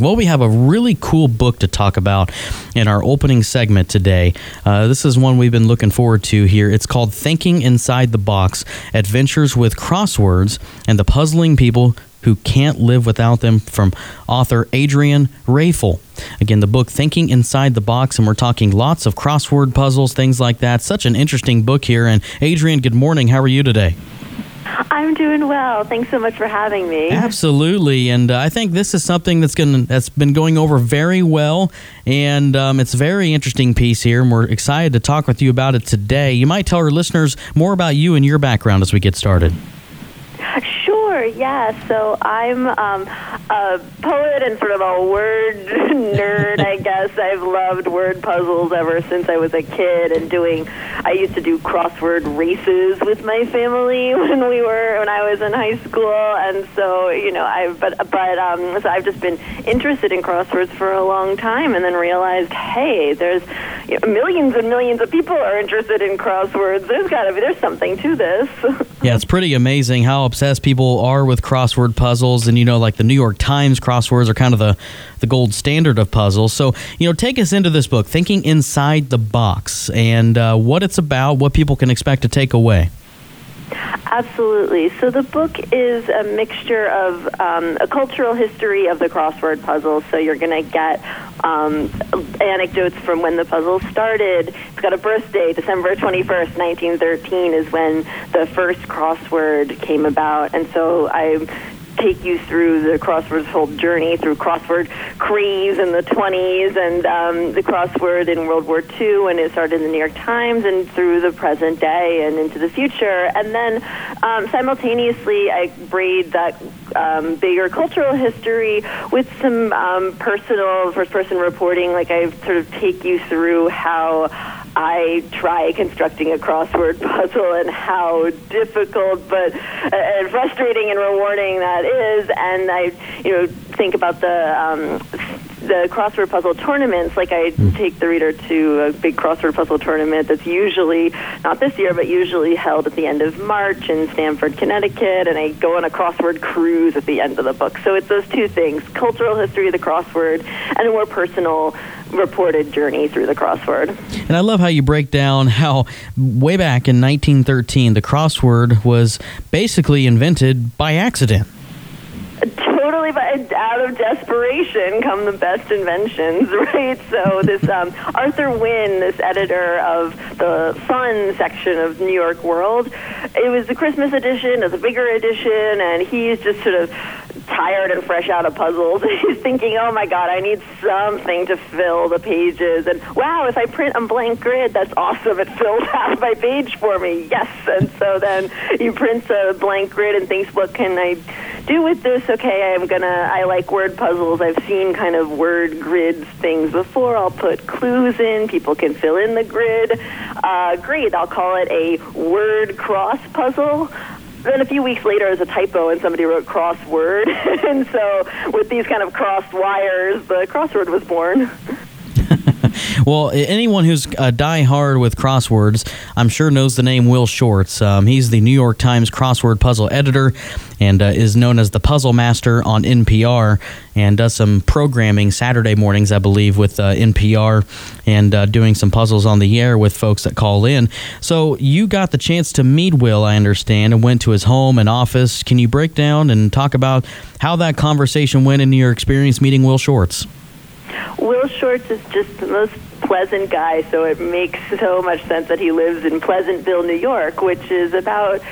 Well, we have a really cool book to talk about in our opening segment today. Uh, this is one we've been looking forward to here. It's called Thinking Inside the Box Adventures with Crosswords and the Puzzling People Who Can't Live Without Them from author Adrienne Raphel. Again, the book Thinking Inside the Box, and we're talking lots of crossword puzzles, things like that. Such an interesting book here. And Adrienne, good morning. How are you today? I'm doing well. Thanks so much for having me. Absolutely, and uh, I think this is something that's going that's been going over very well, and um, it's a very interesting piece here, and we're excited to talk with you about it today. You might tell our listeners more about you and your background as we get started. Sure, yeah. So I'm um, a poet and sort of a word nerd, I guess. I've loved word puzzles ever since I was a kid and doing, I used to do crossword races with my family when we were, when I was in high school. And so, you know, I, but, but, um, so I've just been interested in crosswords for a long time and then realized, hey, there's you know, millions and millions of people are interested in crosswords. There's got to be, there's something to this. yeah, it's pretty amazing how obsessed people are with crossword puzzles, and you know, like the New York Times crosswords are kind of the the gold standard of puzzles. So, you know, take us into this book, thinking inside the box, and uh, what it's about, what people can expect to take away. Absolutely. So the book is a mixture of um, a cultural history of the crossword puzzle. So you're going to get um, anecdotes from when the puzzle started. It's got a birthday, December 21st, 1913 is when the first crossword came about. And so I take you through the crossword's whole journey through crossword craze in the 20s and um, the crossword in World War II and it started in the New York Times and through the present day and into the future. And then um, simultaneously, I braid that um, bigger cultural history with some um, personal first person reporting. Like I sort of take you through how I try constructing a crossword puzzle and how difficult but uh, frustrating and rewarding that is. And I, you know, think about the um, the crossword puzzle tournaments. Like I mm. take the reader to a big crossword puzzle tournament that's usually not this year, but usually held at the end of March in Stamford, Connecticut, and I go on a crossword cruise at the end of the book. So it's those two things: cultural history of the crossword and a more personal reported journey through the crossword. And I love how you break down how way back in 1913 the crossword was basically invented by accident. Totally, but out of desperation come the best inventions, right? So this um, Arthur Wynne, this editor of the fun section of New York World, it was the Christmas edition, it's a bigger edition, and he's just sort of tired and fresh out of puzzles. He's thinking, oh my God, I need something to fill the pages. And wow, if I print a blank grid, that's awesome. It fills half my page for me. Yes. And so then he prints a blank grid and thinks, what can I do with this? Okay, I'm to, I like word puzzles. I've seen kind of word grids things before. I'll put clues in. People can fill in the grid. Uh, great. I'll call it a word cross puzzle. Then a few weeks later, there's a typo, and somebody wrote crossword. and so, with these kind of crossed wires, the crossword was born. well, anyone who's a die-hard with crosswords, I'm sure knows the name Will Shortz. Um, he's the New York Times crossword puzzle editor and uh, is known as the Puzzle Master on NPR and does some programming Saturday mornings, I believe, with uh, NPR and uh, doing some puzzles on the air with folks that call in. So you got the chance to meet Will, I understand, and went to his home and office. Can you break down and talk about how that conversation went in your experience meeting Will Shortz? Will Shortz is just the most pleasant guy, so it makes so much sense that he lives in Pleasantville, New York, which is about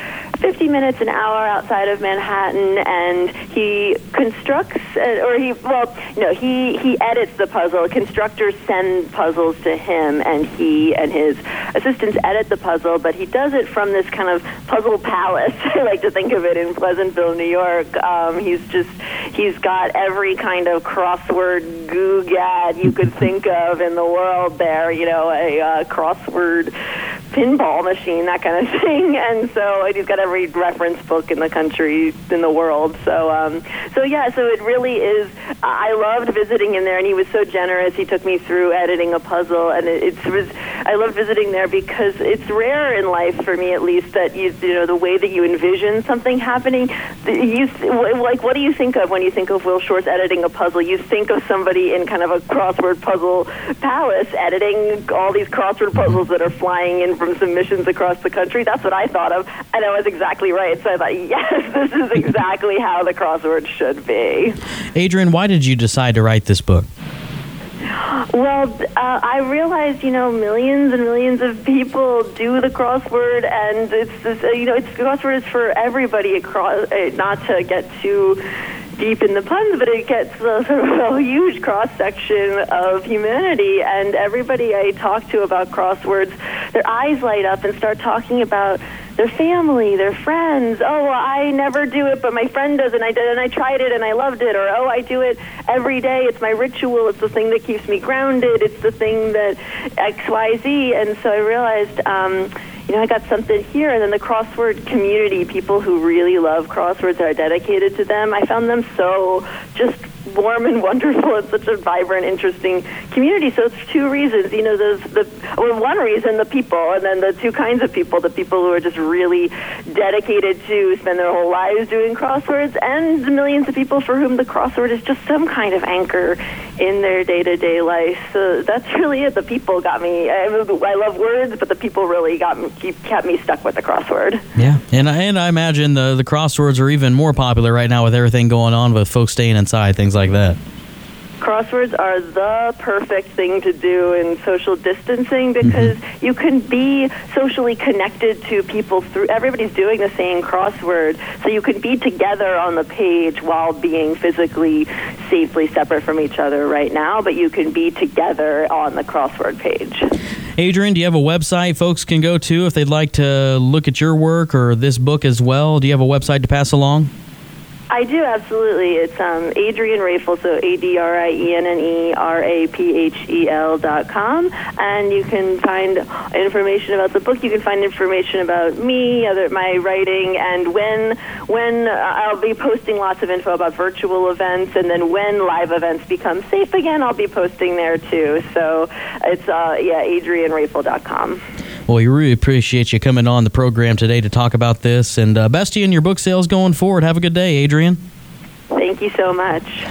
50 minutes an hour outside of Manhattan, and he constructs, uh, or he, well, no, he, he edits the puzzle. Constructors send puzzles to him, and he and his assistants edit the puzzle, but he does it from this kind of puzzle palace. I like to think of it in Pleasantville, New York. Um, he's just, he's got every kind of crossword goo gad you could think of in the world there, you know, a uh, crossword pinball machine, that kind of thing. And so he's got every reference book in the country, in the world. So, um, so yeah, so it really is. I loved visiting in there, and he was so generous. He took me through editing a puzzle, and it, it was. I loved visiting there because it's rare in life, for me at least, that you you know the way that you envision something happening. You like what do you think of when you think of Will Shortz editing a puzzle? You think of somebody in kind of a crossword puzzle palace editing all these crossword puzzles that are flying in from submissions across the country. That's what I thought of, and I was exactly right. So I thought, yes, this is exactly how the crossword should be. Adrienne, why did you decide to write this book? Well, uh, I realized, you know, millions and millions of people do the crossword, and it's, it's you know, it's crossword is for everybody across. Uh, not to get too deep in the puns, but it gets a, sort of a huge cross section of humanity. And everybody I talk to about crosswords, their eyes light up and start talking about their family, their friends. Oh, well, I never do it, but my friend does, and I did, and I tried it, and I loved it. Or oh, I do it every day. It's my ritual. It's the thing that keeps me grounded. It's the thing that X, Y, Z. And so I realized. Um, you know, I got something here. And then the crossword community, people who really love crosswords are dedicated to them. I found them so just warm and wonderful and such a vibrant, interesting community. So it's two reasons. You know, there's the well, one reason the people, and then the two kinds of people: the people who are just really dedicated to spend their whole lives doing crosswords, and the millions of people for whom the crossword is just some kind of anchor in their day-to-day life. So that's really it. The people got me. I, I love words, but the people really got me, kept me stuck with the crossword. Yeah, and and I imagine the the crosswords are even more popular right now with everything going on with folks staying inside, things like that crosswords are the perfect thing to do in social distancing because mm-hmm. you can be socially connected to people through everybody's doing the same crossword so you can be together on the page while being physically safely separate from each other right now but you can be together on the crossword page Adrienne, do you have a website folks can go to if they'd like to look at your work or this book as well? Do you have a website to pass along? I do absolutely. It's um, Adrienne Raphel, so A D R I E N N E R A P H E L dot com, and you can find information about the book. You can find information about me, other my writing, and when when uh, I'll be posting lots of info about virtual events, and then when live events become safe again, I'll be posting there too. So it's uh, yeah, com. Well, we really appreciate you coming on the program today to talk about this. And uh, best to you in your book sales going forward. Have a good day, Adrienne. Thank you so much.